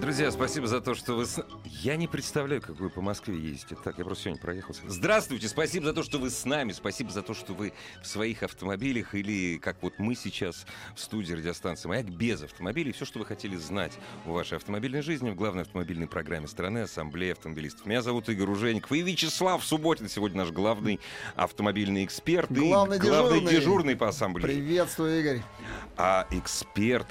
Друзья, спасибо за то, что вы... с- Я не представляю, как вы по Москве ездите. Так, я просто сегодня проехался. Здравствуйте, спасибо за то, что вы с нами. Спасибо за то, что вы в своих автомобилях или, как вот мы сейчас в студии радиостанции «Маяк» без автомобилей. Все, что вы хотели знать в вашей автомобильной жизни в главной автомобильной программе страны Ассамблея автомобилистов. Меня зовут Игорь Ужеников и Вячеслав Субботин. Сегодня наш главный автомобильный эксперт Главный и главный дежурный. дежурный по Ассамблее. Приветствую, Игорь. А эксперт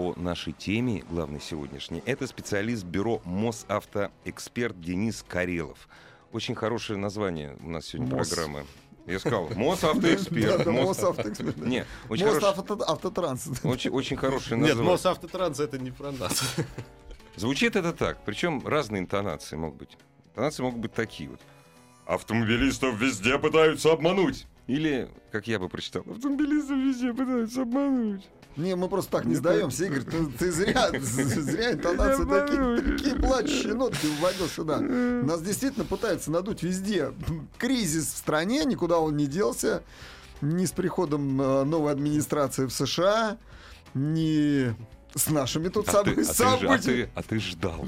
по нашей теме, главной сегодняшней, это специалист бюро Мосавтоэксперт Денис Карелов. Очень хорошее название у нас сегодня Мос. программы. Я сказал, Мосавтоэксперт. Мосавтоэксперт. Не, очень Мост хорош- авто- автотранс. очень, очень хорошее Нет, название. Мосавтотранс это не про нас. Звучит это так, причем разные интонации могут быть. Интонации могут быть такие вот. Автомобилистов везде пытаются обмануть. Или, как я бы прочитал, автомобилистов везде пытаются обмануть. Не, мы просто так не сдаемся, Игорь. Ты, ты зря, зря интонации такие, такие плачущие нотки вводил сюда. Нас действительно пытаются надуть везде. Кризис в стране, никуда он не делся. Ни с приходом э, новой администрации в США, ни с нашими тут А ты, собы- а ты ж- а событиями. ты- а ты ждал.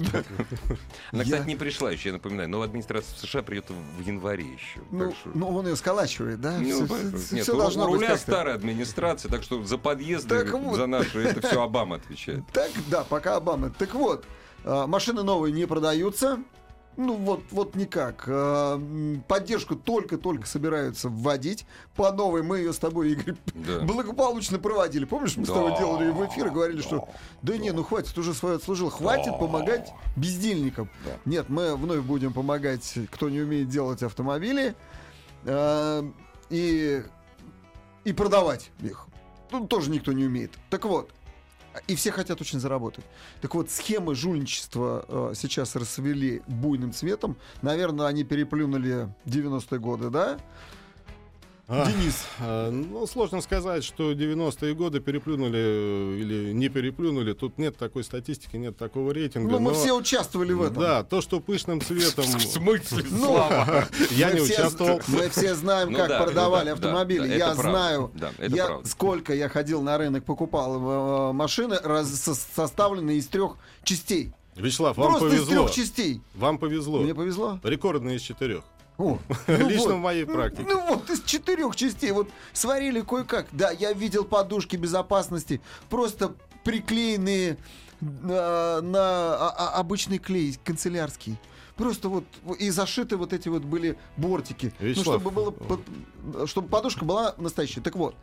Она, Я- кстати, не пришла еще, я напоминаю. Новая администрация США придет в январе еще. Ну, что- ну, он ее сколачивает, да? Ну, всё- Нет, всё у- должно у быть руля старая администрация, так что за подъезды, Так вот. за наши, это все Обама отвечает. Так, да, пока Обама. Так вот, а, машины новые не продаются. Ну вот, вот никак. А, Поддержку только-только собираются вводить. По новой мы ее с тобой, Игорь, Да. благополучно проводили. Помнишь, мы с Да. тобой делали в эфир и говорили, что да не, ну хватит, уже свое отслужил. Хватит помогать бездельникам. Да. Нет, мы вновь будем помогать, кто не умеет делать автомобили. а, И, и продавать их. Тут тоже никто не умеет. Так вот, и все хотят очень заработать. Так вот, схемы жульничества э, сейчас расцвели буйным цветом. Наверное, они переплюнули 90-е годы, да? А, Денис. а, Ну, сложно сказать, что 90-е годы переплюнули э, или не переплюнули. Тут нет такой статистики, нет такого рейтинга. Ну, мы но- все участвовали в этом. Да, то, что пышным цветом... смысле, Ну, Я мы не все- участвовал. Мы все знаем, как да, продавали да, автомобили. я знаю, Да, это я, правда. сколько я ходил на рынок, покупал э, машины, составленные из трех частей. Вячеслав, вам Просто из повезло. трех частей. Вам повезло. Мне повезло. Рекордно из четырех. О, ну Лично вот. в моей практике. Ну вот, из четырех частей. Вот сварили кое-как. Да, я видел подушки безопасности, просто приклеенные на, на а- а- обычный клей канцелярский. Просто вот и зашиты вот эти вот были бортики. Ну, чтобы, было, под- чтобы подушка была настоящая. Так вот,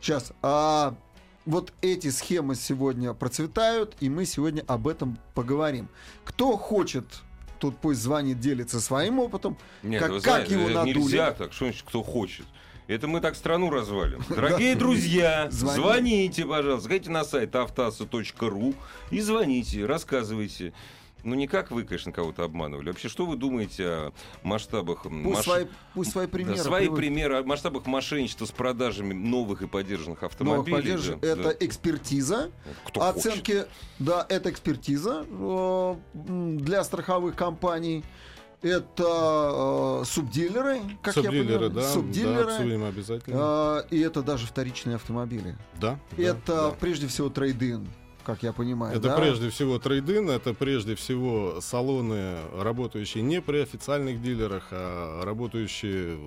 сейчас. а, вот эти схемы сегодня процветают, и мы сегодня об этом поговорим. Кто хочет, тут пусть звонит, делится своим опытом. Нет, как, вы как знаете, его э, надули. Нельзя так, что значит, кто хочет. Это мы так страну развалим. Дорогие друзья, Звони. звоните, пожалуйста. Заходите на сайт автаса.ру и звоните, рассказывайте. Ну, не как вы, конечно, кого-то обманывали. Вообще, что вы думаете о масштабах... Пусть, маш- свои, пусть свои Да, примеры. свои приводят. примеры о масштабах мошенничества с продажами новых и поддержанных Новых автомобилей. поддержек. да, это да. экспертиза. Кто хочет. оценки, да, это экспертиза э, для страховых компаний. Это э, субдилеры, как я Субдилеры, понимаю, да. субдилеры. Да, обсудим обязательно. э, и это даже вторичные автомобили. Да. да, это да. прежде всего трейдин, как я понимаю. Это да? прежде всего трейдин, это прежде всего салоны, работающие не при официальных дилерах, а работающие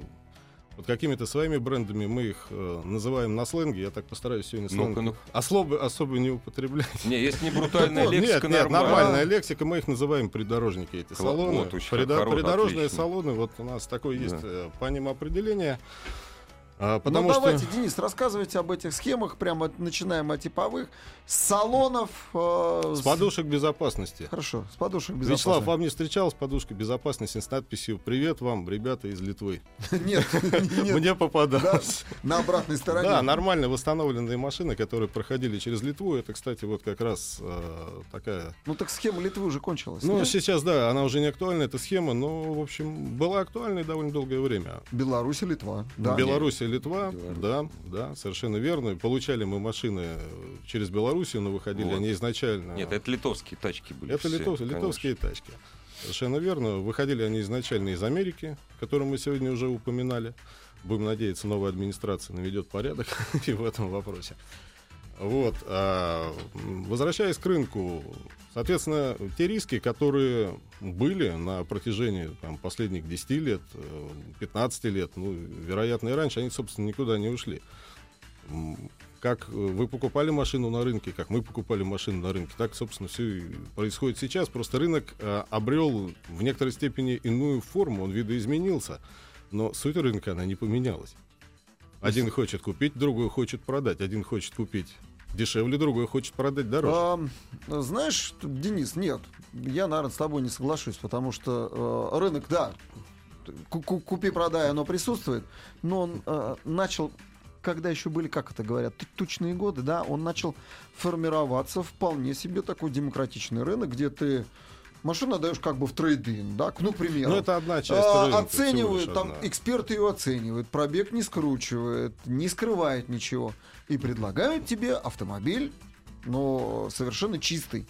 вот какими-то своими брендами. Мы их э, называем на сленге. Я так постараюсь сегодня сленг Ну-ка, ну особо, особо не употреблять. Не, если не брутальная лексика, нет, нет, нормальная лексика, мы их называем придорожники, эти салоны. вот, придорожные салоны, вот у нас такое есть э, по ним определение. А, потому ну что... давайте, Денис, рассказывайте об этих схемах, прямо начинаем от типовых. С салонов... э, С подушек безопасности. Хорошо, с подушек Вячеслав, безопасности. вам не встречалась подушка безопасности с надписью «Привет вам, ребята из Литвы». Нет, Мне да, попадалось. на обратной стороне. Да, нормально восстановленные машины, которые проходили через Литву. Это, кстати, вот как раз э, такая... Ну так схема Литвы уже кончилась. Ну, сейчас, да, она уже не актуальна, эта схема, но, в общем, была актуальной довольно долгое время. Беларусь и Литва. Беларусь и Литва, Беларусь. да, да, совершенно верно. Получали мы машины через Белоруссию, но выходили Вот. они изначально... Нет, это литовские тачки были. Это все, литов- литовские тачки. Совершенно верно. Выходили они изначально из Америки, которую мы сегодня уже упоминали. Будем надеяться, новая администрация наведет порядок и в этом вопросе. Вот. а, возвращаясь к рынку, соответственно, те риски, которые были на протяжении там, последних 10 лет, э, 15 лет, ну, вероятно, и раньше, они, собственно, никуда не ушли. Как э, вы покупали машину на рынке, как мы покупали машину на рынке, так, собственно, все и происходит сейчас. Просто рынок э, обрел в некоторой степени иную форму, он видоизменился, но суть рынка, она не поменялась. Один хочет купить, другой хочет продать. Один хочет купить дешевле, другой хочет продать дороже. Ам, знаешь, Денис, нет, я, наверное, с тобой не соглашусь, потому что э, рынок, да, ку- ку- купи-продай, оно присутствует, но он э, начал, когда еще были, как это говорят, тучные годы, да, он начал формироваться вполне себе такой демократичный рынок, где ты машину даешь как бы в трейдин, да, ну, к примеру. Ну, это одна часть А, рынка, оценивают, там одна. эксперты ее оценивают, пробег не скручивает, не скрывает ничего. И предлагают тебе автомобиль, но совершенно чистый.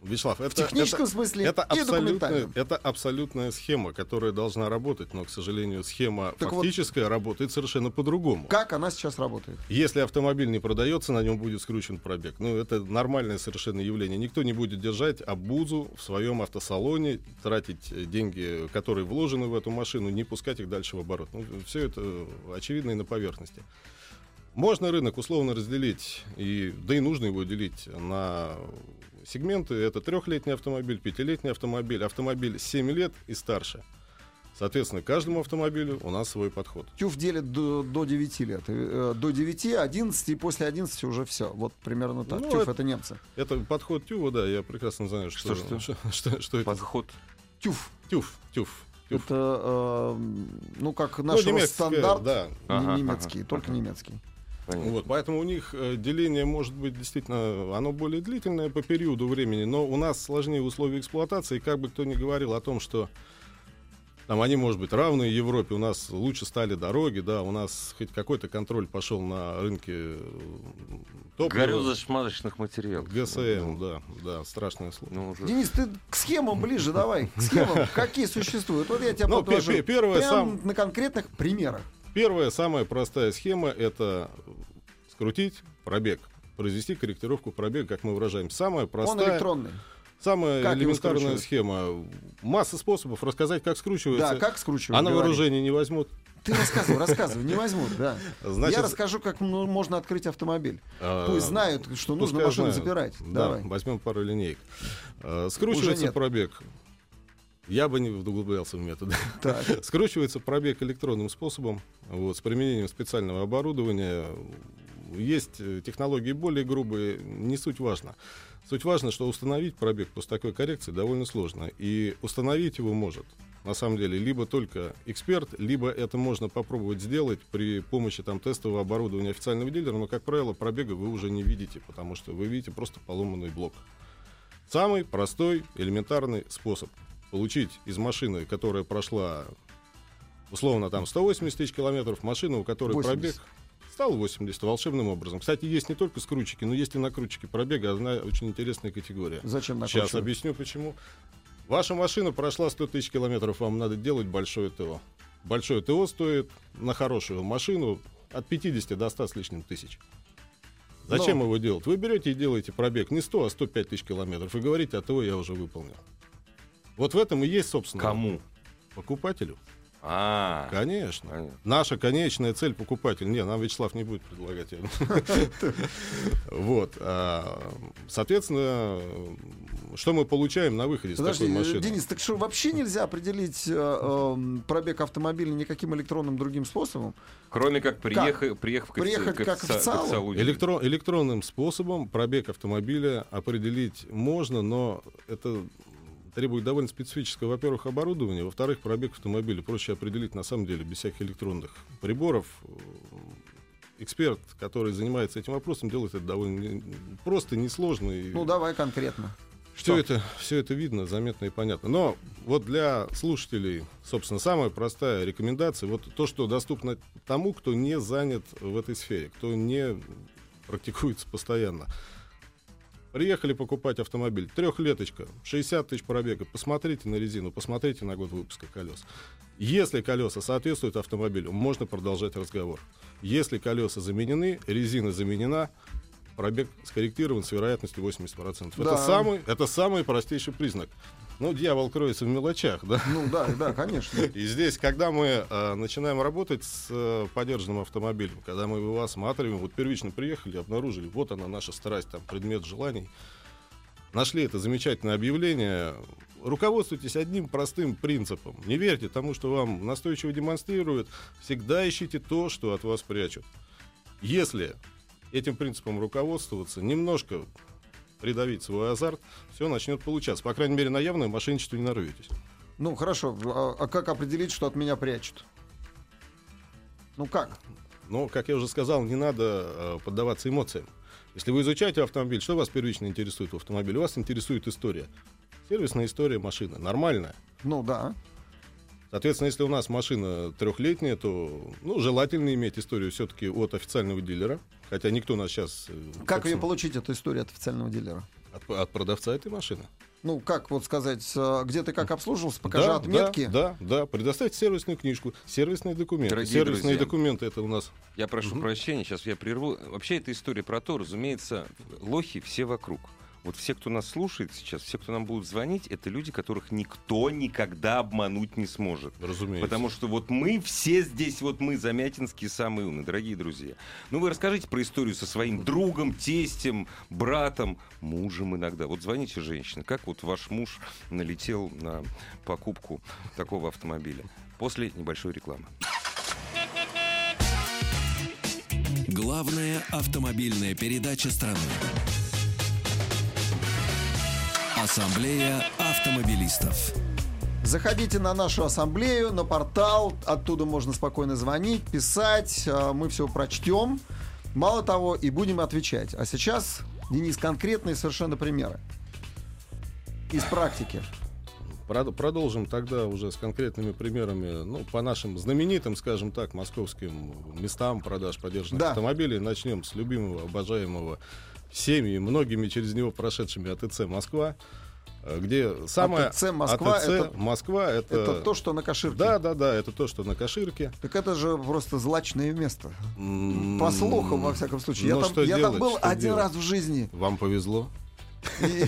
Вячеслав, это, В техническом это- смысле это и абсолютная, это абсолютная схема, которая должна работать, но, к сожалению, схема Так вот- фактическая работает совершенно по-другому. Как она сейчас работает? Если автомобиль не продается, на нем будет скручен пробег. Ну, это нормальное совершенно явление. Никто не будет держать обузу в своем автосалоне, тратить э, деньги, которые вложены в эту машину, не пускать их дальше в оборот. Ну, все это э, очевидно и на поверхности. Можно рынок условно разделить, и, да и нужно его делить на сегменты. Это трехлетний автомобиль, пятилетний автомобиль, автомобиль 7 лет и старше. Соответственно, каждому автомобилю у нас свой подход. Тюф делит до, до 9 лет. Э, До 9, 11 и после 11 уже все. Вот примерно так. Ну, Тюф это- это немцы. Это подход Тюва, да, я прекрасно знаю, что, Что, что? что, что это Подход. Тюф. Тюф, тюф, тюф. Это, э, ну, как Ну, наш немецкая, стандарт да. Ага, немецкий, ага, только ага. немецкий. Понятно. Вот, поэтому у них э, деление может быть действительно, оно более длительное по периоду времени, но у нас сложнее условия эксплуатации, и как бы кто ни говорил о том, что там они, может быть, равные Европе, у нас лучше стали дороги, да, у нас хоть какой-то контроль пошел на рынке топлива. Горюзо-смазочных материалов. ГСМ, да, да, страшное слово. Ну, уже- Денис, ты к схемам ближе давай. К схемам, какие существуют. Вот я тебя Ну, первое сам- на конкретных примерах. Первая, самая простая схема — это скрутить пробег, произвести корректировку пробега, как мы выражаем. Самая Он простая, электронный. самая Как элементарная схема. Масса способов рассказать, как скручивается. Да, как скручивать? а на вооружение не возьмут. Ты рассказывай, рассказывай, не возьмут, да. Значит, Я расскажу, как можно открыть автомобиль. а, Пусть знают, что нужно машину знают. запирать. Да, Давай. возьмем пару линеек. А, Скручивается пробег. Я бы не углублялся в методы. Так. Скручивается пробег электронным способом, вот, с применением специального оборудования. Есть э, технологии более грубые, не суть важно. Суть важно, что установить пробег после такой коррекции довольно сложно. И установить его может, на самом деле, либо только эксперт, либо это можно попробовать сделать при помощи там, тестового оборудования официального дилера, но, как правило, пробега вы уже не видите, потому что вы видите просто поломанный блок. Самый простой, элементарный способ получить из машины, которая прошла условно там 180 тысяч километров, машину, у которой 80. пробег стал 80 волшебным образом. Кстати, есть не только скрутчики, но есть и накрутчики пробега, одна очень интересная категория. Зачем Сейчас накручивать? объясню почему. Ваша машина прошла 100 тысяч километров, вам надо делать большое ТО. Большое ТО стоит на хорошую машину от 50 до 100 с лишним тысяч. Зачем Ну. его делать? Вы берете и делаете пробег не 100, а 105 тысяч километров и говорите, а ТО я уже выполнил. Вот в этом и есть, собственно, Кому? покупателю. А, Конечно. понятно. Наша конечная цель покупатель. Не, нам Вячеслав не будет предлагать. Вот. а, Соответственно, что мы получаем на выходе с Подожди, такой машины? Денис, так что вообще нельзя определить э, эм, пробег автомобиля никаким электронным другим способом? Кроме как приехав, как. Электро- электронным способом пробег автомобиля определить можно, но это требует довольно специфического, во-первых, оборудования, во-вторых, пробег автомобиля проще определить на самом деле без всяких электронных приборов. Эксперт, который занимается этим вопросом, делает это довольно просто, несложно. Ну, давай конкретно. все это, все это видно, заметно и понятно. Но вот для слушателей, собственно, самая простая рекомендация, вот то, что доступно тому, кто не занят в этой сфере, кто не практикуется постоянно. Приехали покупать автомобиль. Трехлеточка, 60 тысяч пробега. Посмотрите на резину, посмотрите на год выпуска колес. Если колеса соответствуют автомобилю, можно продолжать разговор. Если колеса заменены, резина заменена, пробег скорректирован с вероятностью 80%. Да. Это, самый, это самый простейший признак. Ну, дьявол кроется в мелочах, да? Ну да, да, конечно. И здесь, когда мы э, начинаем работать с э, подержанным автомобилем, когда мы его осматриваем, вот первично приехали, обнаружили, вот она наша страсть, там, предмет желаний, нашли это замечательное объявление, руководствуйтесь одним простым принципом. Не верьте тому, что вам настойчиво демонстрируют, всегда ищите то, что от вас прячут. Если этим принципом руководствоваться, немножко придавить свой азарт, все начнет получаться. По крайней мере, на явное мошенничество не нарветесь. Ну хорошо, а, а как определить, что от меня прячут? Ну как? Но, как я уже сказал, не надо э, поддаваться эмоциям. Если вы изучаете автомобиль, что вас первично интересует в автомобиле? Вас интересует история. Сервисная история машины. Нормальная. Ну да. Соответственно, если у нас машина трехлетняя, то ну, желательно иметь историю все-таки от официального дилера. Хотя никто нас сейчас... э, Как ее получить, эту историю от официального дилера? от, от продавца этой машины. Ну, как вот сказать, э, где ты как обслуживался, покажи да, отметки. Да, да, да. Предоставьте сервисную книжку, сервисные документы. Дорогие Сервисные друзья. документы это у нас Я прошу прощения, сейчас я прерву. Вообще, эта история про то, разумеется, лохи все вокруг. Вот все, кто нас слушает сейчас, все, кто нам будут звонить, это люди, которых никто никогда обмануть не сможет. разумеется. Потому что вот мы все здесь, вот мы, замятинские, самые умные, дорогие друзья. Ну, вы расскажите про историю со своим другом, тестем, братом, мужем иногда. Вот звоните женщины, как вот ваш муж налетел на покупку такого автомобиля. После небольшой рекламы. Главная автомобильная передача страны. Ассамблея автомобилистов. Заходите на нашу ассамблею, на портал, оттуда можно спокойно звонить, писать, э, мы все прочтем. Мало того, и будем отвечать. А сейчас, Денис, конкретные совершенно примеры из практики. Прод- Продолжим тогда уже с конкретными примерами, ну, по нашим знаменитым, скажем так, московским местам продаж подержанных Да. автомобилей. Начнем с любимого, обожаемого всеми и многими через него прошедшими АТЦ Москва, э, где самое... АТЦ Москва АТЦ это- Москва это... Это то, что на коширке. Да, да, да, это то, что на Каширке. Так это же просто злачное место. По слухам, во всяком случае. Я, ну, там, что я там делать, был один делать? раз в жизни. Вам повезло. И,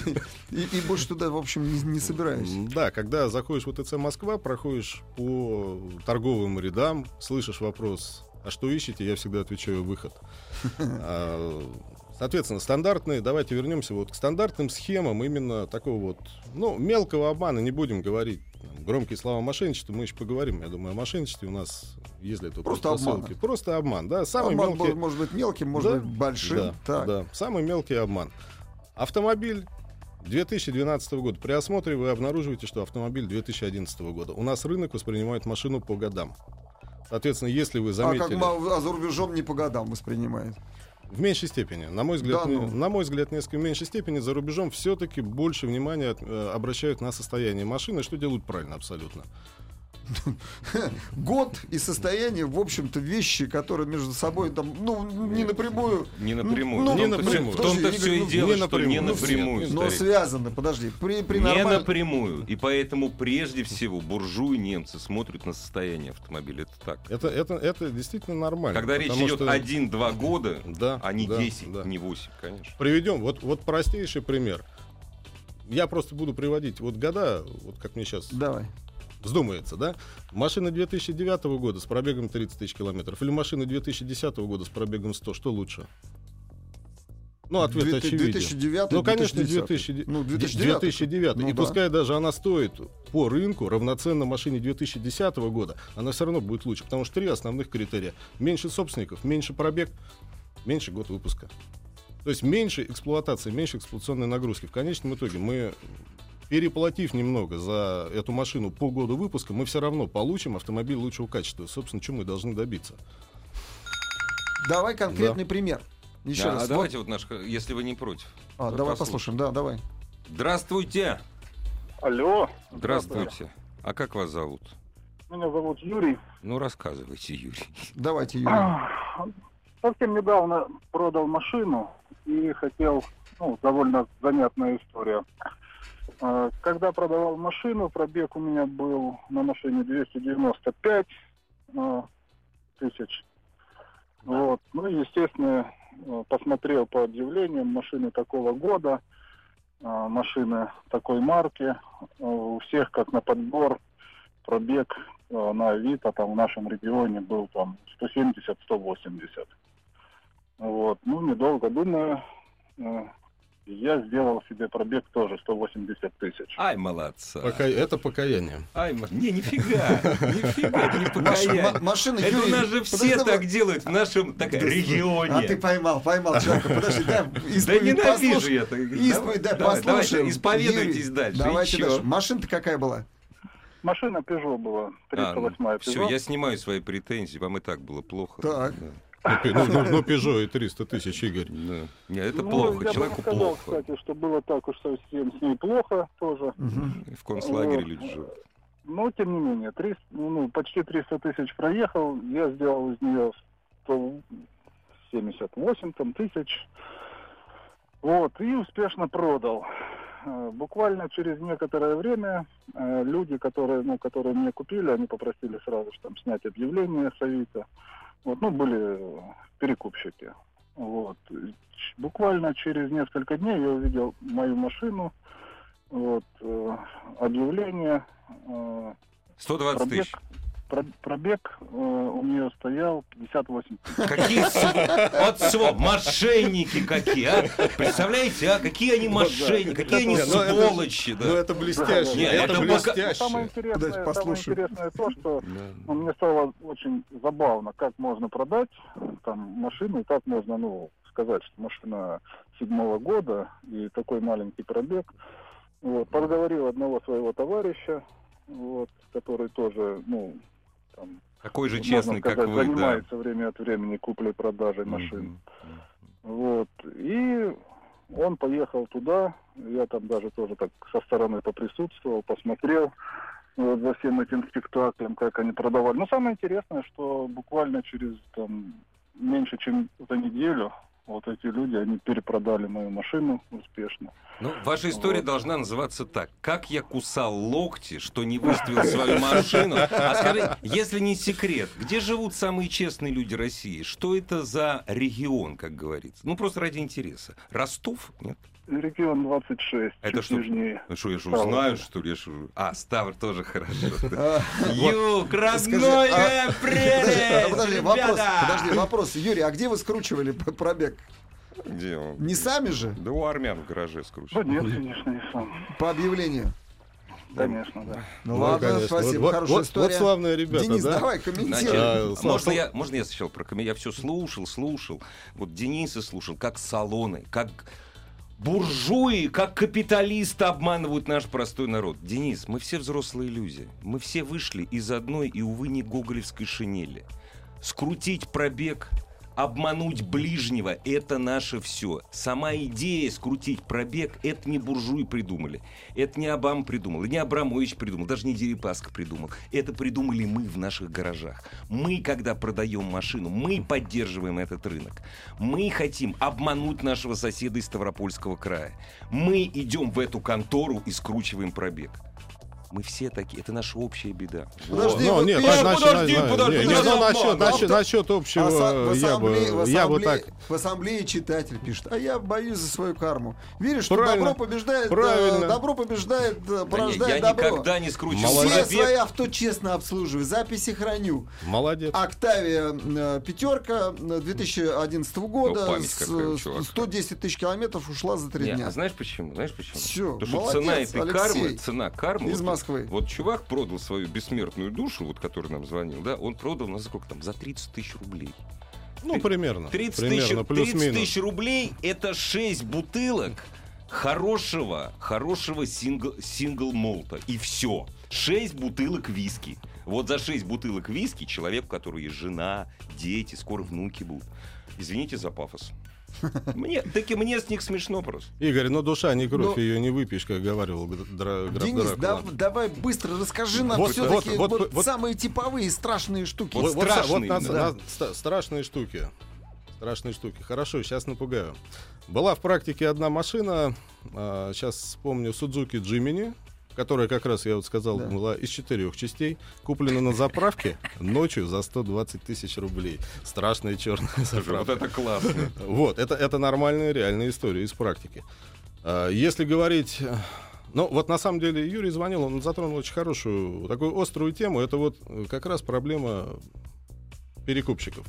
и- и больше туда, в общем, не, не собираюсь. Да, когда заходишь в ТЦ Москва, проходишь по торговым рядам, слышишь вопрос, а что ищете, я всегда отвечаю выход. А, Соответственно, стандартные, давайте вернемся вот к стандартным схемам именно такого вот, ну, мелкого обмана, не будем говорить там, громкие слова мошенничества, мы еще поговорим, я думаю, о мошенничестве у нас есть для этого Просто обман. Просто обман, да, самый Обман мелкий. может быть мелким, может Да, быть большим. Да, так. да, самый мелкий обман. Автомобиль 2012 года. При осмотре вы обнаруживаете, что автомобиль 2011 года. У нас рынок воспринимает машину по годам. Соответственно, если вы А заметили... как ма- а за рубежом не по годам воспринимает. В меньшей степени. На мой взгляд, Да ну. на мой взгляд, несколько в меньшей степени за рубежом все-таки больше внимания от- э, обращают на состояние машины, что делают правильно абсолютно. Год и состояние, в общем-то, вещи, которые между собой там, ну, не напрямую. Не напрямую. Ну, не том-то напрямую. В том-то Подожди, все и ну, дело, не что напрямую. не Ну, напрямую. Но связаны, подожди. При, при Не нормаль- напрямую. И поэтому прежде всего буржуи немцы смотрят на состояние автомобиля. Это так. Это, это, это действительно нормально. Когда речь идет что- один-два года, Да, а не да, 10, да. не 8, конечно. Приведем, вот, вот простейший пример. Я просто буду приводить вот года, вот как мне сейчас Давай. Вздумается, да? Машина 2009 года с пробегом 30 тысяч километров или машина 2010 года с пробегом 100, что лучше? Ну, ответ 2000- очевиден. 2009, Ну, конечно, 2010. 2000, Ну, 2009. 2009. Ну и да. пускай даже она стоит по рынку равноценно машине 2010 года, она все равно будет лучше, потому что три основных критерия. Меньше собственников, меньше пробег, меньше год выпуска. То есть меньше эксплуатации, меньше эксплуатационной нагрузки. В конечном итоге мы, переплатив немного за эту машину по году выпуска, мы все равно получим автомобиль лучшего качества. Собственно, чего мы должны добиться. Давай конкретный пример. Еще Да, раз. а Вот- давайте вот наш, если вы не против. А, давай послушайте. послушаем. Да, давай. Здравствуйте. Алло. Здравствуйте. А как вас зовут? Меня зовут Юрий. Ну, рассказывайте, Юрий. Давайте, Юрий. Совсем недавно продал машину и хотел, ну, довольно занятная история. А, Когда продавал машину, пробег у меня был на машине 295 а, тысяч. Вот. Ну, и, естественно, э, посмотрел по объявлениям машины такого года, а, машины такой марки. У всех, как на подбор, пробег э, на Авито там в нашем регионе был там 170-180. Вот. Ну, недолго думая, э, я сделал себе пробег тоже 180 тысяч. Ай, молодца. Пока... Это покаяние. Ай, не, нифига, нифига, это не покаяние. ма- машина, Это у нас же все так делают в нашем так, А ты регионе. поймал, поймал человека. Подожди, дай Да исповедь ненавижу послушай. я. Исповедь, дай Давай, давайте, послушаем. исповедуйтесь Юрий, дальше. Давайте дальше. Машина-то какая была? Машина Peugeot была, 308 все, Peugeot. я снимаю свои претензии, вам и так было плохо. Так. Да. Ну, пи- Ну, ну, ну, Peugeot и 300 тысяч, Игорь. Да. Не, это Ну, плохо, я бы человеку сказал, плохо. кстати, что было так уж совсем с ней плохо тоже. Мгм. В концлагере Вот. люди живут. Но, тем не менее, 300, ну, почти 300 тысяч проехал. Я сделал из нее 178 там, тысяч. Вот, и успешно продал. Э, Буквально через некоторое время э, люди, которые, ну, которые мне купили, они попросили сразу же там снять объявление с Авито. Вот, ну, были перекупщики. Вот. Буквально через несколько дней я увидел мою машину, вот, э, объявление, э, 120 пробег, тысяч. Про- пробег э, у нее стоял 58 тысяч. Какие вот сво- мошенники какие, а? Представляете, а? Какие они мошенники, какие они ну сволочи, Ну, да. это блестяще. Это блестяще. Самое интересное, то, что ну, мне стало очень забавно, как можно продать там машину, и как можно, ну, сказать, что машина седьмого года и такой маленький пробег. Вот, подговорил одного своего товарища, вот, который тоже, ну, там, Такой же честный, как сказать, вы, да. занимается время от времени куплей-продажей машин. Мгм. Вот. И он поехал туда. Я там даже тоже так со стороны поприсутствовал, посмотрел вот, за всем этим спектаклем, как они продавали. Но самое интересное, что буквально через там, меньше, чем за неделю вот эти люди, они перепродали мою машину успешно. Ну, ваша история Вот. должна называться так. Как я кусал локти, что не выставил свою машину. А скажи, если не секрет, где живут самые честные люди России? Что это за регион, как говорится? Ну, просто ради интереса. Ростов? Нет? Регион 26, Это что? нижнее. Ну что, я что, Ставр. знаю, что ли? Я А, Ставр тоже хорошо. Юг, Подожди, прелесть, подожди, вопрос, подожди, вопрос. Юрий, а где вы скручивали пробег? Где он? Не сами же? Да у армян в гараже Да скручено. нет, конечно, не сам. По объявлению. Конечно, да. Ну, Ну, ладно, конечно. спасибо, Вот- хорошая вот- история. Вот славные ребята, Денис, да? давай, Значит, комментируй. А, можно, Слава, я, можно я сначала прокомментирую? Я все слушал, слушал. Вот Дениса слушал, как салоны, как буржуи, как капиталисты обманывают наш простой народ. Денис, мы все взрослые люди. Мы все вышли из одной и, увы, не гоголевской шинели. Скрутить пробег, обмануть ближнего — это наше все. Сама идея скрутить пробег — это не буржуи придумали. Это не Обам придумал, не Абрамович придумал, даже не Дерипаска придумал. Это придумали мы в наших гаражах. Мы, когда продаем машину, мы поддерживаем этот рынок. Мы хотим обмануть нашего соседа из Ставропольского края. Мы идем в эту контору и скручиваем пробег. Мы все такие. Это наша общая беда. Подожди, Ну, вот нет, ты- значит, подожди, значит, подожди, не, не, подожди, ну, насчет, насчет, насчет общего, Аса- в я бы, ассамблее- в я бы так... В ассамблее читатель пишет, а я боюсь за свою карму. Веришь, что Правильно. добро побеждает, Правильно. добро побеждает, э, Да порождает я добро. никогда не скручивал Молодец. Все свои авто честно обслуживаю, записи храню. Молодец. Октавия э, пятерка э, 2011 года, Ну, память с- какая чувака. 110 тысяч километров ушла за три дня. а знаешь почему? Знаешь почему? Всё, Потому что молодец, цена этой Алексей. кармы, цена кармы. Из вот- Москвы. Вот чувак продал свою бессмертную душу, вот который нам звонил, да, он продал на сколько там? За 30 тысяч рублей. Ну, примерно. 30 примерно, тысяч, 30 плюс-минус. тысяч рублей это 6 бутылок хорошего, хорошего сингл, сингл молта. И все. 6 бутылок виски. Вот за 6 бутылок виски человек, у которого есть жена, дети, скоро внуки будут. Извините за пафос. Мне, таки мне с них смешно просто. Игорь, ну душа не кровь, Ну, ее не выпьешь, как говорил гра- граф Денис, Дракула. да- давай быстро расскажи нам Вот- все-таки вот- вот, вот- вот- самые типовые страшные штуки. Вот Вот, страшные вот на- именно. на- страшные штуки. Страшные штуки. Хорошо, сейчас напугаю. Была в практике одна машина, сейчас вспомню, Судзуки Джимини, которая, как раз я вот сказал, Да. была из четырех частей, куплена на заправке ночью за 120 тысяч рублей. Страшная черная Слушай, вот заправка. это классно. Вот, это, это нормальная реальная история из практики. А, Если говорить... э, Ну, вот на самом деле Юрий звонил, он затронул очень хорошую, такую острую тему. Это вот э, как раз проблема перекупщиков.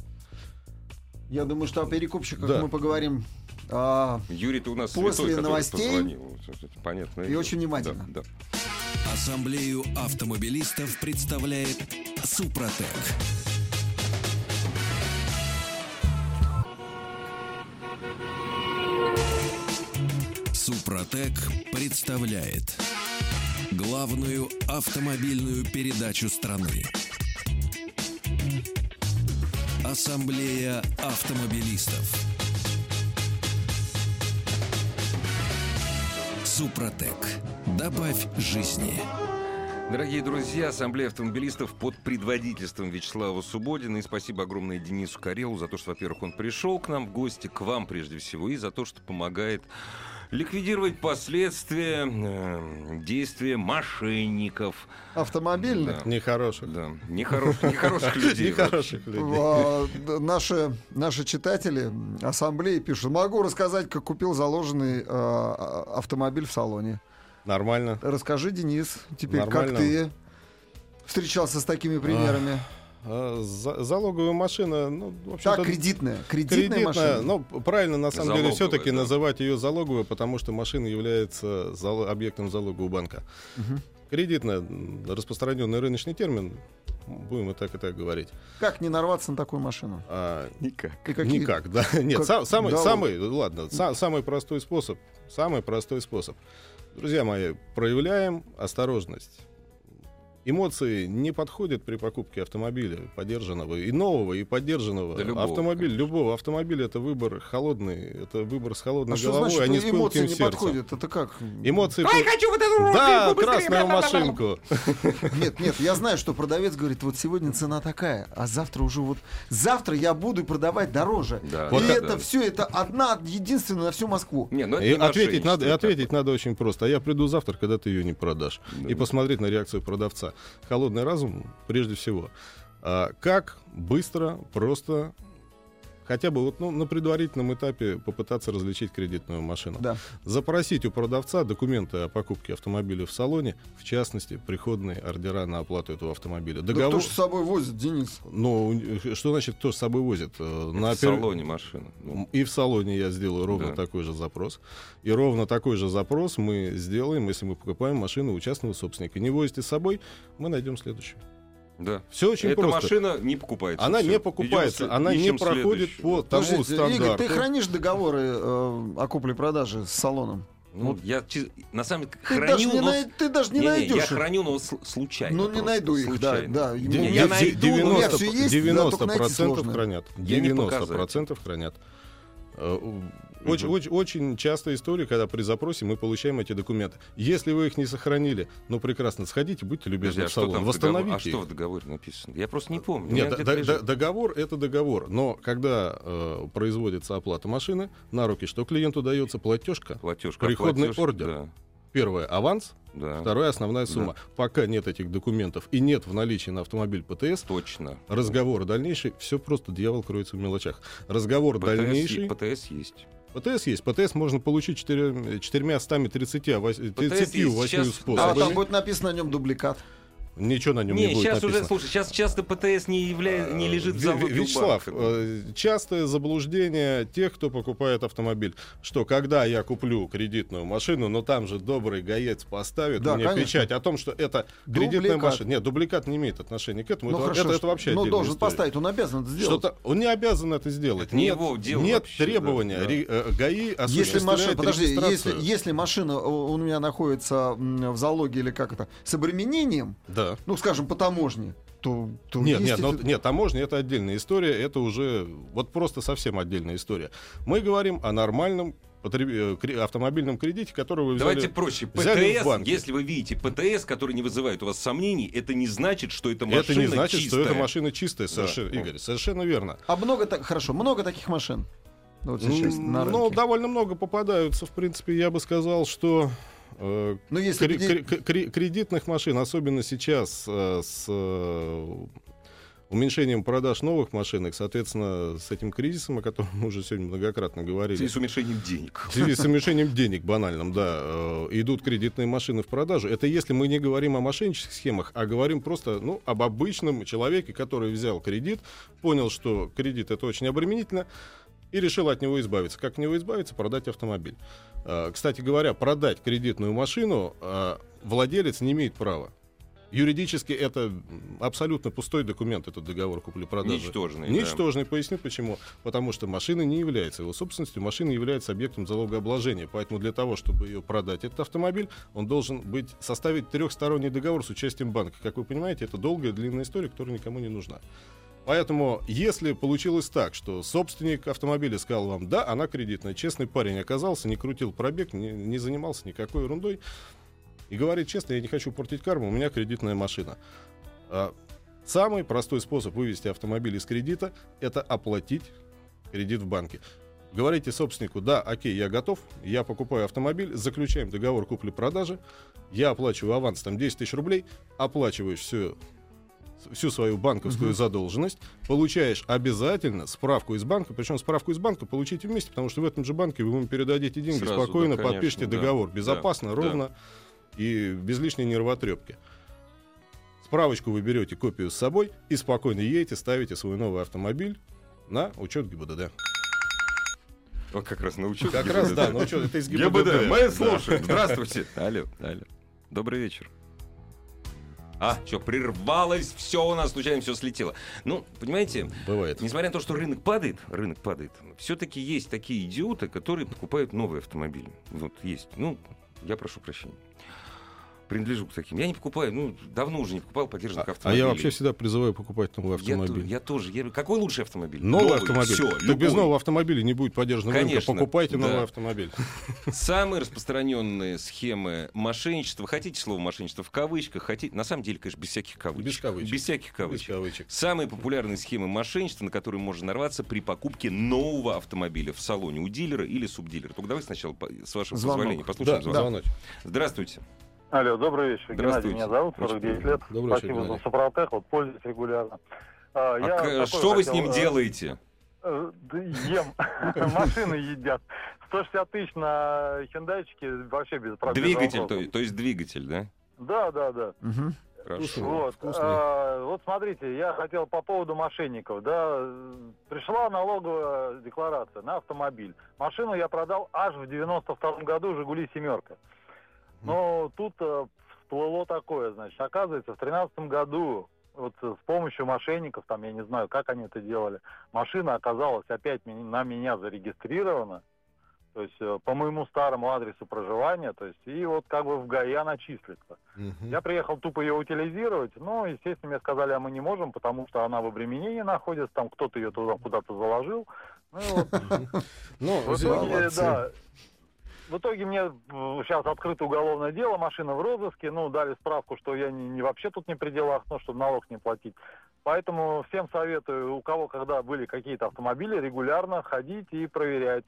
Я думаю, что о перекупщиках Да. мы поговорим а, Юрий, ты у нас После святой, новостей позвонил. Понятно. и очень внимательно. Да, да. Ассамблею автомобилистов представляет Супротек. Супротек представляет главную автомобильную передачу страны. Ассамблея автомобилистов. Супротек. Добавь жизни. Дорогие друзья, Ассамблея автомобилистов под предводительством Вячеслава Субботина. И спасибо огромное Денису Карелу за то, что, во-первых, он пришел к нам в гости, к вам прежде всего, и за то, что помогает ликвидировать последствия э, действия мошенников. автомобильных. Да. Нехороших. Да, нехороших, нехороших людей. Нехороших людей. Наши, наши читатели ассамблеи пишут, могу рассказать, как купил заложенный а, а, автомобиль в салоне. Нормально. Расскажи, Денис, теперь как ты встречался с такими примерами? А, за- залоговая машина, ну, в общем-то, Так, кредитная. Кредитная, кредитная, машина. ну, правильно, на самом деле, Залоговая, все-таки да. называть ее залоговой, потому что машина является зал- объектом залога у банка. Кредитная, м, распространенный рыночный термин, будем и так и так говорить. Как не нарваться на такую машину? А, Никак. И какие- Никак, да. Нет, как- са- самый, да, самый, ладно, са- самый простой способ. Самый простой способ. Друзья мои, проявляем осторожность. Эмоции не подходят при покупке автомобиля подержанного и нового, и подержанного. Да любого, Автомобиль, конечно. любого автомобиля это выбор холодный, это выбор с холодной А что головой, значит, а не с эмоции пылким не сердцем. подходят? Это как? Эмоции... Ай, по- хочу вот эту Да, красную машинку. Нет, нет, я знаю, что продавец говорит, вот сегодня цена такая, а завтра уже вот... Завтра я буду продавать дороже. Да, и вот это да. все, это одна, единственная на всю Москву. Не, ну это И не ответить надо, ответить надо очень просто. А я приду завтра, когда ты ее не продашь. Да. И посмотреть на реакцию продавца. Холодный разум прежде всего. А, как быстро, просто, хотя бы вот, ну, на предварительном этапе попытаться различить кредитную машину. Да. Запросить у продавца документы о покупке автомобиля в салоне, в частности, приходные ордера на оплату этого автомобиля. Да Договор... кто ж с собой возит, Денис? Ну, что значит, кто с собой возит? Э, Это на в пер- салоне машина. Ну, и в салоне я сделаю ровно Да. такой же запрос. И ровно такой же запрос мы сделаем, если мы покупаем машину у частного собственника. Не возите с собой, мы найдем следующую. Да. Все очень Эта просто. машина не покупается. Она Всё. не покупается, Идем она не проходит следующую. по тому Подождите, стандарту. Игорь, ты хранишь договоры э, о купле-продаже с салоном? Ну, я чи- на самом деле Ты храню, даже не, но... най- ты даже не, Не-не, найдешь я их. храню, но случайно. Ну, не найду их, да, случайно. да. Де- Я Я найду, но у меня 90, всё есть, да, 90 только найти процентов сложно. хранят. Я не 90 показать. процентов хранят. Э, Очень, очень, очень частая история, когда при запросе мы получаем эти документы. Если вы их не сохранили, ну прекрасно, сходите, будьте любезны Подожди, а в салон, восстановите А что в договоре написано? Я просто не помню. У Нет, д- д- д- договор это договор, но когда э, производится оплата машины, на руки что клиенту дается платежка, Платежка, приходный платеж, ордер. да. Первое аванс, Да, второе основная сумма. Пока нет этих документов и нет в наличии на автомобиль ПТС, точно. разговор дальнейший, все просто дьявол кроется в мелочах. Разговор ПТС, дальнейший. ПТС есть. ПТС есть. ПТС можно получить четырем- четырьмя стами 30, ПТС есть. 38 Сейчас- А способами. там будет написано на нем дубликат. Ничего на нем не, Не, будет сейчас написано. уже, слушай, сейчас часто ПТС не, является, не лежит в залоге Вячеслав, э, частое заблуждение тех, кто покупает автомобиль, что когда я куплю кредитную машину, но там же добрый гаец поставит Да, мне конечно. печать о том, что это кредитная Дубликат. машина. Нет, дубликат не имеет отношения к этому. Ну это, хорошо, это- это вообще ну должен история. поставить, он обязан это сделать. Что-то он не обязан это сделать. Это не нет, его дело нет вообще, требования. да, да. Ри- э, ГАИ Если машина, подожди, если, если машина у меня находится в залоге или как это, с обременением, Да. Ну, скажем, по таможне, то... то Нет, нет, естественно- ну, нет, таможня это отдельная история, это уже вот просто совсем отдельная история. Мы говорим о нормальном потреб- э, автомобильном кредите, который вы взяли. Давайте проще. взяли в ПТС, банке. если вы видите ПТС, который не вызывает у вас сомнений, это не значит, что эта машина Это не значит, чистая. что эта машина чистая, совершенно, Да. Игорь, совершенно верно. А много так, хорошо, много таких машин. Вот сейчас на Ну, рынке. довольно много попадаются, в принципе, я бы сказал, что Ну, если кре- кре- кредитных машин, особенно сейчас э, с э, уменьшением продаж новых машин, и, соответственно, с этим кризисом, о котором мы уже сегодня многократно В говорили, связи с уменьшением денег. В связи с уменьшением денег банальным, да, э, идут кредитные машины в продажу. Это если мы не говорим о мошеннических схемах, а говорим просто ну, об обычном человеке, который взял кредит, понял, что кредит это очень обременительно, и решил от него избавиться. Как от него избавиться? Продать автомобиль. Э, Кстати говоря, продать кредитную машину э, владелец не имеет права. Юридически это абсолютно пустой документ, этот договор купли-продажи. Ничтожный. да. Ничтожный. Поясню почему. Потому что машина не является его собственностью, машина является объектом залогообложения. Поэтому для того, чтобы ее продать, этот автомобиль, он должен быть, составить трехсторонний договор с участием банка. Как вы понимаете, это долгая, длинная история, которая никому не нужна. Поэтому, если получилось так, что собственник автомобиля сказал вам, да, она кредитная, честный парень оказался, не крутил пробег, не, не занимался никакой ерундой, и говорит честно, я не хочу портить карму, у меня кредитная машина. А, Самый простой способ вывести автомобиль из кредита – это оплатить кредит в банке. Говорите собственнику, да, окей, я готов, я покупаю автомобиль, заключаем договор купли-продажи, я оплачиваю аванс, там 10 тысяч рублей, оплачиваешь всю, всю свою банковскую Мгм. задолженность, получаешь обязательно справку из банка, причем справку из банка получите вместе, потому что в этом же банке вы ему передадите деньги Сразу, да, спокойно, конечно, подпишите да. договор, Да, безопасно, да. ровно и без лишней нервотрепки. Справочку вы берете копию с собой и спокойно едете, ставите свой новый автомобиль на учет ГИБДД. Вот как раз научил. Как раз, да, на учет. Это из ГИБДД. ГИБДД, мы Да. слушаем. Здравствуйте. Алло, алло. Добрый вечер. А, что, прервалось, все у нас случайно все слетело. Ну, понимаете, Бывает. несмотря на то, что рынок падает, рынок падает, все-таки есть такие идиоты, которые покупают новые автомобили. Вот есть. Ну, я прошу прощения. Принадлежу к таким. Я не покупаю, ну, давно уже не покупал подержанных А автомобилей. я вообще всегда призываю покупать новый Я, то- автомобиль. я тоже. Я какой лучший автомобиль? Новый, автомобиль. Все, так без нового автомобиля не будет поддержанного рынка. Конечно, Покупайте да. новый автомобиль. Самые распространенные схемы мошенничества, хотите слово мошенничество в кавычках, хотите, на самом деле, конечно, без всяких кавычек. Без кавычек. Без всяких Без кавычек. кавычек. Самые популярные схемы мошенничества, на которые можно нарваться при покупке нового автомобиля в салоне у дилера или субдилера. Только давайте сначала, с вашего Звонок. позволения, послушаем Да, звонок. Здравствуйте. Алло, добрый вечер. Здравствуйте. Геннадий меня зовут, 49 лет. Добрый вечер, Спасибо Геннадий. за Супротек, вот пользуюсь регулярно. А, А я к- такой что вы с ним э, делаете? э, ем. Машины едят. 160 тысяч на хендайчике вообще без проблем. Двигатель, то, то есть двигатель, да? Да, да, да. Мгм. Хорошо. Вот, вкусный. а, вот смотрите, я хотел по поводу мошенников, да, пришла налоговая декларация на автомобиль. Машину я продал аж в 92 году, Жигули семерка. Но тут э, всплыло такое, значит, оказывается, в 13 году вот с помощью мошенников, там, я не знаю, как они это делали, машина оказалась опять на меня зарегистрирована, то есть э, по моему старому адресу проживания, то есть, и вот как бы в ГАИ она числится. Мгм. Я приехал тупо ее утилизировать, но, естественно, мне сказали, а мы не можем, потому что она в обременении находится, там кто-то ее туда куда-то заложил. Ну, вот, Ну, да, в итоге мне сейчас открыто уголовное дело, машина в розыске, ну, дали справку, что я не, не вообще тут не при делах, ну, чтобы налог не платить. Поэтому всем советую, у кого когда были какие-то автомобили, регулярно ходить и проверять.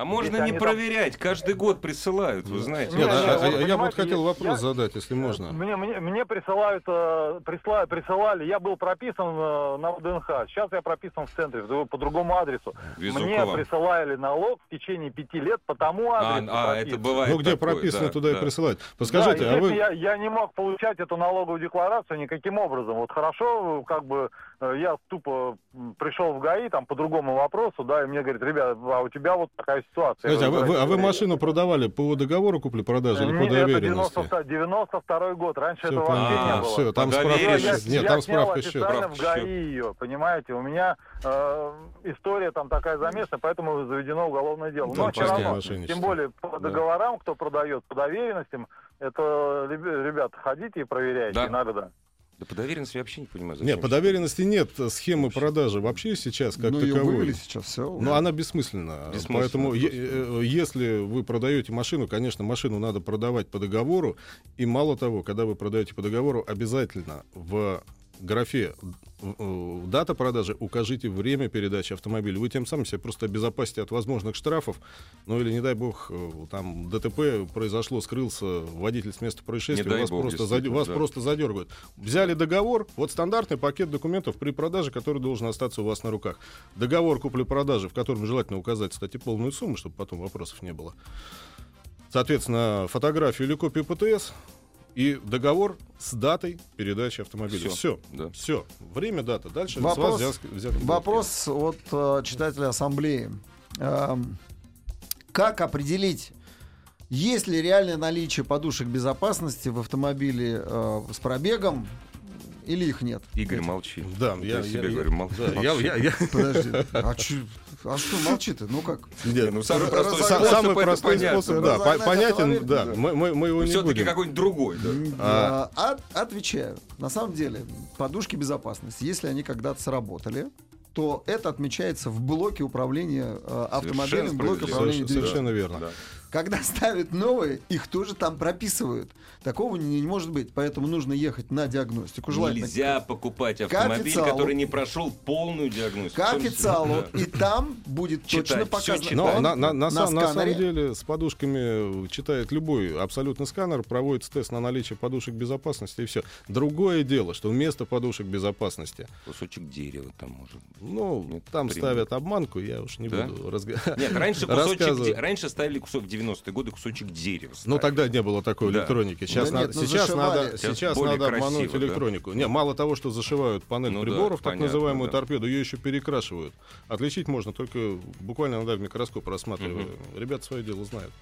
А можно Если не они там- проверять, каждый год присылают, вы знаете. Нет, Нет, а- не, а- а я вот хотел вопрос я- задать, если можно. Мне, мне, мне присылают, э, присла- присылали, я был прописан э, на ВДНХ, сейчас я прописан в центре, по другому адресу. Мне Везуково. присылали налог в течение пяти лет по тому А, адресу. а, это прописан. бывает Ну, где такое, прописано, да, туда да. и присылать. Да, Подскажите, а вы... я, я не мог получать эту налоговую декларацию никаким образом. Вот хорошо, как бы я тупо пришел в ГАИ там по другому вопросу, да, и мне говорят, ребят, а у тебя вот такая ситуация. Скажите, а вы, вы- а вы «Э, машину продавали по договору купли-продажи или не, по это доверенности? 92 92 год, раньше Все этого вообще не понятно. было. Все, там справка. Я, счет. Нет, я там снял справка счет. официально Справка в ГАИ ее, понимаете? У меня э, история там такая замешана, поэтому заведено уголовное дело. Да, Но все понятно. равно, тем более по Да. договорам, кто продает, по доверенностям, это, ребя- ребята, ходите и проверяйте Да. иногда. Да по доверенности я вообще не понимаю, зачем. Нет, по доверенности нет схемы продажи вообще сейчас как ну, таковой. вывели сейчас, все. Но она бессмысленна. Бессмысленно Поэтому, е- просто. э, если вы продаете машину, конечно, машину надо продавать по договору. И мало того, когда вы продаете по договору, обязательно в графе э, дата продажи укажите время передачи автомобиля. Вы тем самым себя просто обезопасите от возможных штрафов. Ну или, не дай бог, э, там ДТП произошло, скрылся водитель с места происшествия, Не вас, бог, просто, заде- вас да. просто задергают. Взяли договор, вот стандартный пакет документов при продаже, который должен остаться у вас на руках. Договор купли-продажи, в котором желательно указать, кстати, полную сумму, чтобы потом вопросов не было. Соответственно, фотографию или копию ПТС и договор с датой передачи автомобиля. Всё, Все. да. Все. Время, дата. Дальше Вопрос- с вас взят- бабки. Вопрос от э, читателя ассамблеи. Эм, как определить, есть ли реальное наличие подушек безопасности в автомобиле э, с пробегом или их нет? Игорь, молчи. Да, Я я, себе я- говорю, мол- да, молчи. я- я- я- Подожди, а, чё- а что молчит? Ну как? Нет, ну, самый простой способ, самый простой понятно. способ, да, по- понятен, да, да. мы, мы- мы его не Все-таки будем. какой-нибудь другой, да. А- А, от- отвечаю. На самом деле, подушки безопасности, если они когда-то сработали, то это отмечается в блоке управления э, автомобилем, блоке управления Соверш- двигателем. Совершенно верно. Да. Когда ставят новые, их тоже там прописывают. Такого не, не может быть. Поэтому нужно ехать на диагностику. Желательно Нельзя покупать автомобиль, официалу. который не прошел полную диагностику. к В том числе, официалу. да. И там будет Читать, точно всё показано. Но на, на- на сам- на самом деле с подушками читает любой абсолютно сканер, проводится тест на наличие подушек безопасности и все. Другое дело, что вместо подушек безопасности, Кусочек дерева там может быть. ну, Нет, там пример. ставят обманку, я уж не Да? буду разговаривать. Нет, раньше кусочек де- раньше ставили кусок в 90-е годы кусочек дерева. Ну ставили. тогда не было такой Да. электроники. Сейчас, Да надо, нет, ну, сейчас надо, Сейчас сейчас надо обмануть красиво, да. электронику. Не, мало того, что зашивают панель Ну да, приборов, так понятно, называемую да. торпеду, ее еще перекрашивают. Отличить можно только буквально надо в микроскоп рассматривая. Ребята свое дело знают.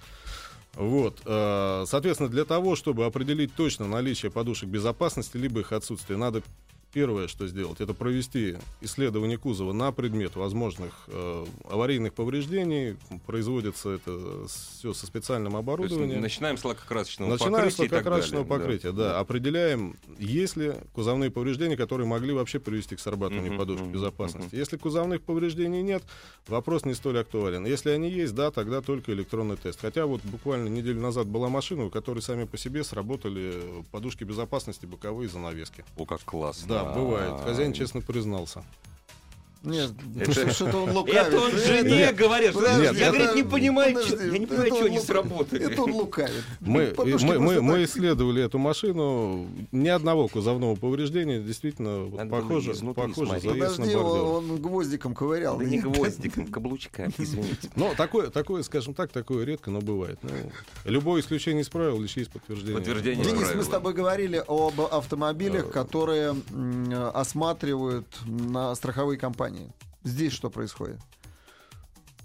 Вот, э, соответственно, для того, чтобы определить точно наличие подушек безопасности, либо их отсутствие, надо первое, что сделать, это провести исследование кузова на предмет возможных э, аварийных повреждений. Производится это все со специальным То есть оборудованием. начинаем с лакокрасочного Начинаем с покрытия и так лакокрасочного покрытия, да. Определяем, есть ли кузовные повреждения, которые могли вообще привести к срабатыванию Мгм, подушки мгм, безопасности. мгм. Если кузовных повреждений нет, вопрос не столь актуален. Если они есть, да, тогда только электронный тест. Хотя вот буквально неделю назад была машина, у которой сами по себе сработали подушки безопасности, боковые занавески. О, как классно. Да, бывает. А, Хозяин честно признался. Нет, Это- что-то он лукавит. Это он жене Нет, говорит. что- подожди, Я, это- говорит, не понимаю, подожди, я не понимаю, что они лук- сработали. Это он лукавит. Мы, Подушки мы, мы, мы исследовали эту машину, ни одного кузовного повреждения, действительно, вот Надо похоже, похоже заезд на Подожди, бордюр. он, он гвоздиком ковырял. Да не гвоздиком, каблучками, извините. Ну, такое, такое, скажем так, такое редко, но бывает. Ну, любое исключение из правил лишь есть подтверждение. Подтверждение. Денис, правила. мы с тобой говорили об автомобилях, которые м, осматривают на страховые компании. Здесь что происходит?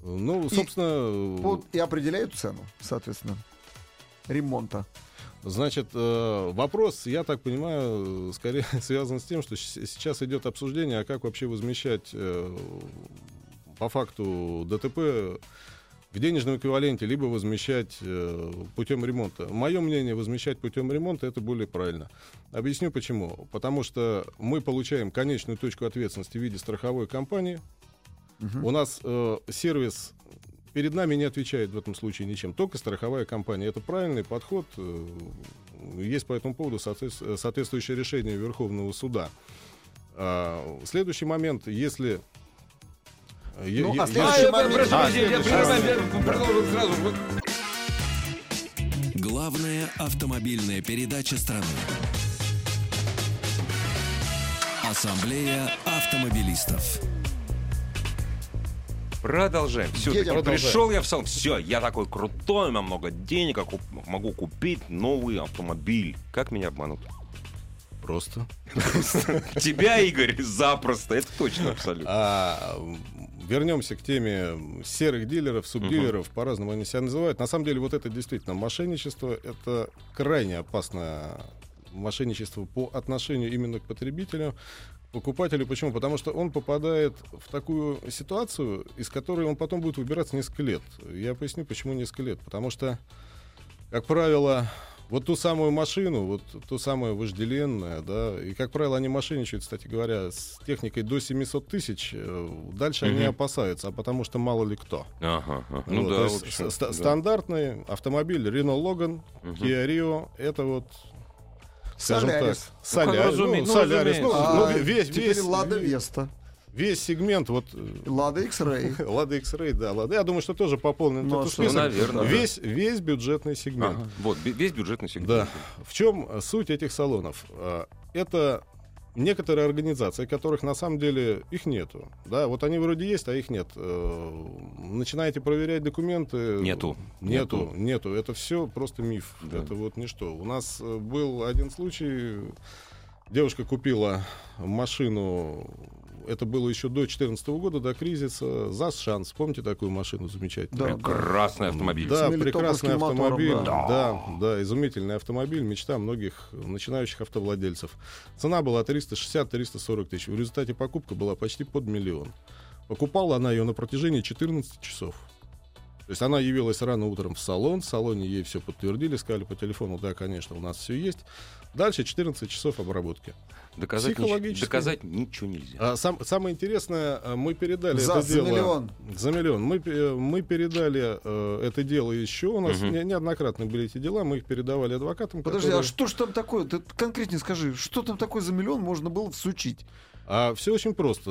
Ну, И собственно, Вот и определяют цену, соответственно, ремонта. значит, э, вопрос, я так понимаю, скорее связан с тем, что сейчас идет обсуждение, а как вообще возмещать э, по факту ДТП в денежном эквиваленте, либо возмещать э, путем ремонта. Мое мнение, возмещать путем ремонта это более правильно. Объясню почему. Потому что мы получаем конечную точку ответственности в виде страховой компании. У нас э, сервис перед нами не отвечает в этом случае ничем, только страховая компания. Это правильный подход. э, Есть по этому поводу соответс- соответствующее решение Верховного суда. А, Следующий момент, если Ну, а следующий А, момент- А, продолжу сразу. Главная автомобильная передача страны. Ассамблея автомобилистов. Продолжаем. Все, Едем. пришел я в салон. Все, я такой крутой, у меня много денег, я куп- могу купить новый автомобиль. Как меня обманут? Просто. Тебя, Игорь, запросто. Это точно абсолютно. Вернемся к теме серых дилеров, субдилеров, по-разному они себя называют. На самом деле, вот это действительно мошенничество, это крайне опасное мошенничество по отношению именно к потребителю, покупателю. Почему? Потому что он попадает в такую ситуацию, из которой он потом будет выбираться несколько лет. Я поясню, почему несколько лет. Потому что, как правило, вот ту самую машину, вот ту самую вожделенную, да, и, как правило, они мошенничают, кстати говоря, с техникой до 700 тысяч, э, дальше они Мгм. опасаются, а потому что мало ли кто. Ага, ага. Ну Вот, да, есть общем, ста- да. стандартный автомобиль Renault Logan, Мгм. Kia Rio, это вот, скажем Солярис. так, Ну, Солярис, разуме- ну, ну, Солярис, ну, ну, А весь, теперь весь, Лада Веста. Весь сегмент, вот, э, Лада X-Ray. Лада X-Ray, да, Лада. Я думаю, что тоже пополнен Ну, этот Ну, список. наверное. да. Весь, весь бюджетный сегмент. Ага. Вот, весь бюджетный сегмент. Да. В чем суть этих салонов? А, Это некоторые организации, которых на самом деле их нету. Да, вот они вроде есть, а их нет. Э, Начинаете проверять документы. Нету. Нету, нету. Это все просто миф. Да. Это вот ничто. У нас э, был один случай. Девушка купила машину. Это было еще до 2014 года, до кризиса. ЗАЗ Шанс. Помните такую машину замечательную? Да. Прекрасный автомобиль. Да, прекрасный мотором, автомобиль. да. да. да, изумительный автомобиль, мечта многих начинающих автовладельцев. Цена была 360-340 тысяч. В результате покупка была почти под миллион. Покупала она ее на протяжении 14 часов. То есть она явилась рано утром в салон, в салоне ей все подтвердили, сказали по телефону, да, конечно, у нас все есть. Дальше 14 часов обработки. Доказать, нич- Психологически. доказать ничего нельзя. А сам- самое интересное, а, мы передали За- это за дело... миллион. За миллион. Мы, пе- мы передали э, это дело еще. У нас Мгм. не- неоднократно были эти дела. Мы их передавали адвокатам. Подожди, которые- а что ж там такое? Ты конкретнее скажи, что там такое за миллион можно было всучить? А все очень просто.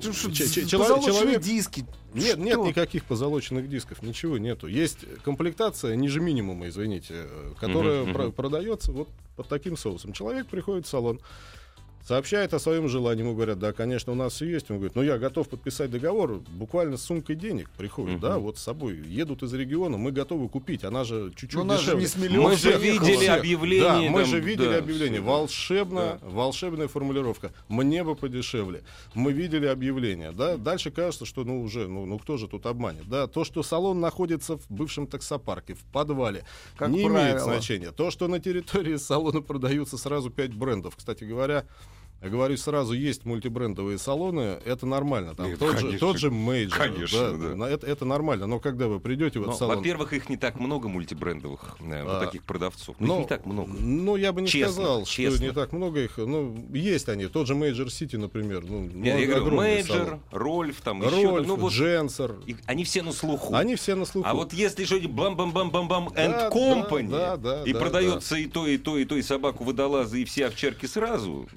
Позолоченные человек... диски. Нет, нет Что? никаких позолоченных дисков, ничего нету. Есть комплектация ниже минимума, извините, э, которая про- мгм. продается вот под таким соусом. Человек приходит в салон, сообщает о своем желании, ему говорят, да, конечно, у нас все есть. Он говорит, ну я готов подписать договор, буквально с сумкой денег приходит, Мгм. да, вот с собой. Едут из региона, мы готовы купить, она же чуть-чуть Ну, нас же дешевле. не Мы же видели Всех. объявление. Да, мы там, же видели да, объявление. всё, да. Волшебно, волшебная формулировка. Мне бы подешевле. Мы видели объявление. Да? Дальше кажется, что ну уже, ну, ну кто же тут обманет. Да? То, что салон находится в бывшем таксопарке, в подвале, Как не имеет правило. значения. То, что на территории салона продаются сразу пять брендов. Кстати говоря, я говорю сразу, есть мультибрендовые салоны, это нормально. Там Нет, тот, же, конечно. тот же Major. Конечно, да. на- Это, это нормально. Но когда вы придете в Но, этот салон... Во-первых, их не так много мультибрендовых, э, вот А, таких продавцов. Их Ну, не так много. Ну, я бы не Честно, сказал, честно. что не так много их. Ну, есть они. Тот же Major City, например. Ну, Я, ну, я говорю, Major, салон. Рольф, там еще. Рольф, Ну, вот, Genser. их- они все на слуху. Они все на слуху. А вот если что-нибудь бам-бам-бам-бам-бам Да, and company, да, да, и да, продается и то, и то, и то, и собаку водолазы, и все овчарки сразу,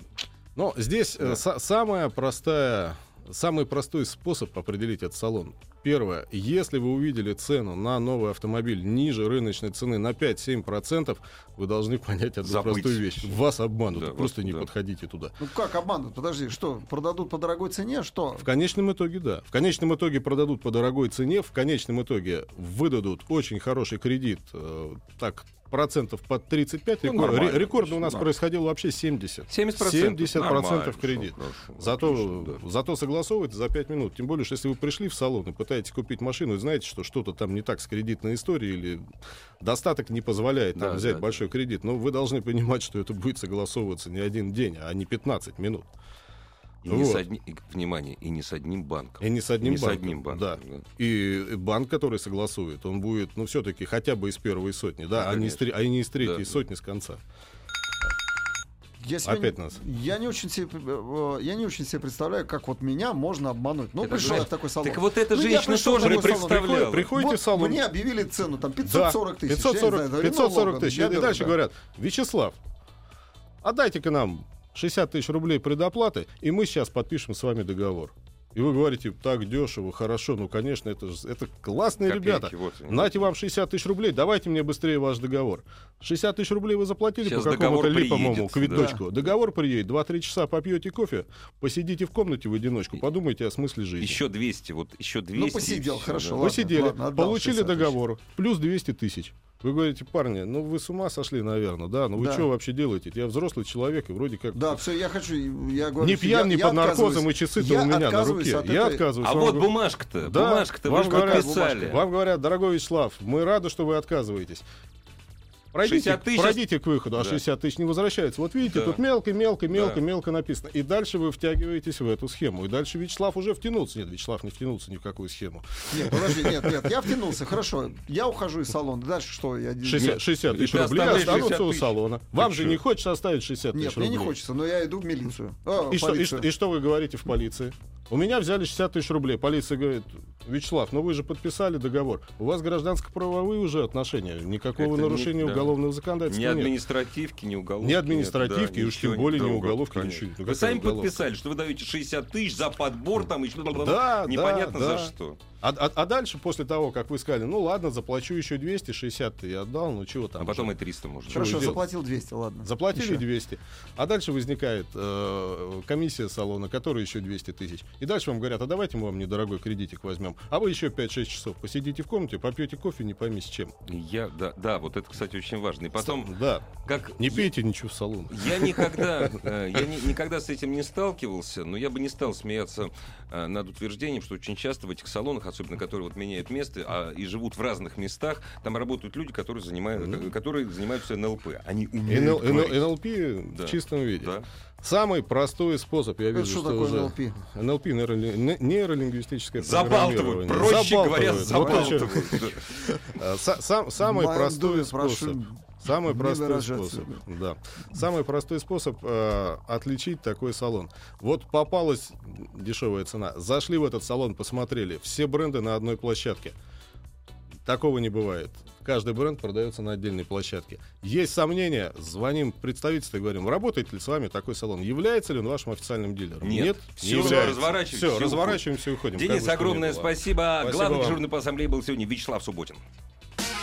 Но здесь э, Да. са- самая простая, самый простой способ определить этот салон. Первое. Если вы увидели цену на новый автомобиль ниже рыночной цены на 5-7%, вы должны понять одну Забыть. простую вещь. Вас обманут. Да, Просто вот, не да. подходите туда. Ну как обманут? Подожди, что, продадут по дорогой цене? Что? В конечном итоге, да. В конечном итоге продадут по дорогой цене, в конечном итоге выдадут очень хороший кредит, э, так, процентов под 35. Ну, Рекор- нормально, ре- рекордно у нас да. происходило вообще 70. 70%. 70% Нормально, кредит. хорошо, Зато, отлично, да. зато согласовывать за 5 минут. Тем более, что если вы пришли в салон и пытаетесь купить машину, и знаете, что что-то там не так с кредитной историей, или достаток не позволяет там, Да, взять да, большой кредит, но вы должны понимать, что это будет согласовываться не один день, а не 15 минут. И не с Вот. одни- и, внимание, и не с одним банком. И не с одним не с банком. одним банком. Да. И банк, который согласует, он будет, ну, все-таки хотя бы из первой сотни, да, Да, а, не из, а не из третьей Да, да. сотни с конца. Я себя Опять не, нас. Я не очень себе, э, я не очень себе представляю, как вот меня можно обмануть. Ну, Это пришел я же- в такой салон. Так вот эта Ну, женщина тоже салон. представляла. Приходите Вот в салон. Мне объявили цену, там 540 да, тысяч. 540, я не знаю, 540 Renault тысяч. И дальше да. говорят, Вячеслав, отдайте-ка нам 60 тысяч рублей предоплаты, и мы сейчас подпишем с вами договор. И вы говорите, так дешево, хорошо, ну, конечно, это, же- это классные Копейки, ребята. вот они. Нате вам 60 тысяч рублей, давайте мне быстрее ваш договор. 60 тысяч рублей вы заплатили Сейчас по какому-то липовому квиточку. Договор приедет, 2-3 часа попьете кофе, посидите в комнате в одиночку, подумайте о смысле жизни. Еще 200, вот еще 200. Ну, посидел, хорошо, да. ладно. Вы сидели, отдал получили 60 тысяч. договор, плюс 200 тысяч. Вы говорите, парни, ну вы с ума сошли, наверное, да? Ну вы Да. что вообще делаете? Я взрослый человек, и вроде как... Да, все, я хочу, я говорю, Не пьян, я- не я под наркозом, и часы-то Я у меня на руке. от Я этой- отказываюсь. А Вам вот говорю, бумажка-то, Да, бумажка-то вам говорят, подписали. Вам говорят, дорогой Вячеслав, мы рады, что вы отказываетесь. Пройдите, 60 тысяч- пройдите к выходу, а Да. 60 тысяч не возвращается. Вот видите, Да. тут мелко, мелко, мелко, Да. мелко написано. И дальше вы втягиваетесь в эту схему. И дальше Вячеслав уже втянулся. Нет, Вячеслав не втянулся ни в какую схему. Нет, подожди, нет, нет, я втянулся, хорошо. Я ухожу из салона. Дальше что? Я... 60, 60 тысяч ты рублей останутся 60 у салона. Вам же не хочется оставить 60 тысяч Нет, рублей. мне не хочется, но я иду в милицию. И что, и, полицию. что, и что вы говорите в полиции? У меня взяли 60 тысяч рублей. Полиция говорит, Вячеслав, ну вы же подписали договор. У вас гражданско-правовые уже отношения. Никакого Это не- нарушения да. уголовного Ни законодательства нет. административки, ни уголовки. Ни административки, нет, и уж тем более ни Да, уголовки, ничего. Вы сами уголовка? подписали, что вы даете 60 тысяч за подбор, там еще Да, непонятно да, за да. что. А, а- а дальше, после того, как вы сказали, ну ладно, заплачу еще 260 ты я отдал, ну чего там. А потом уже? и 300 можно. Хорошо, делать? заплатил 200, ладно. Заплатили Еще. 200. А дальше возникает э, комиссия салона, которая еще 200 тысяч. И дальше вам говорят, а давайте мы вам недорогой кредитик возьмем. А вы еще 5-6 часов посидите в комнате, попьете кофе, не пойми с чем. Я, да, да, вот это, кстати, очень важно. И потом, Да, как... не пейте ничего в салон. Я никогда, э, я ни- никогда с этим не сталкивался, но я бы не стал смеяться э, над утверждением, что очень часто в этих салонах, особенно которые вот меняют место а, и живут в разных местах, там работают люди, которые, занимают, э, которые занимаются НЛП. Они умеют НЛ- НЛП Да. в чистом виде. Да. Самый простой способ, я Это вижу, что что такое уже... НЛП? НЛП, нейроли- не- нейролингвистическое Забалтывают, проще говоря, Забалтывают. Вот Самый простой способ. Самый не простой способ. Да. Самый простой способ э, отличить такой салон. Вот попалась дешевая цена. Зашли в этот салон, посмотрели. Все бренды на одной площадке. Такого не бывает. Каждый бренд продается на отдельной площадке. Есть сомнения, звоним в представительство и говорим, работает ли с вами такой салон? Является ли он вашим официальным дилером? Нет. не Всё, является. разворачиваемся Все, и разворачиваемся и уходим. Денис, огромное спасибо. Спасибо Главный вам. дежурный по ассамблее был сегодня Вячеслав Субботин.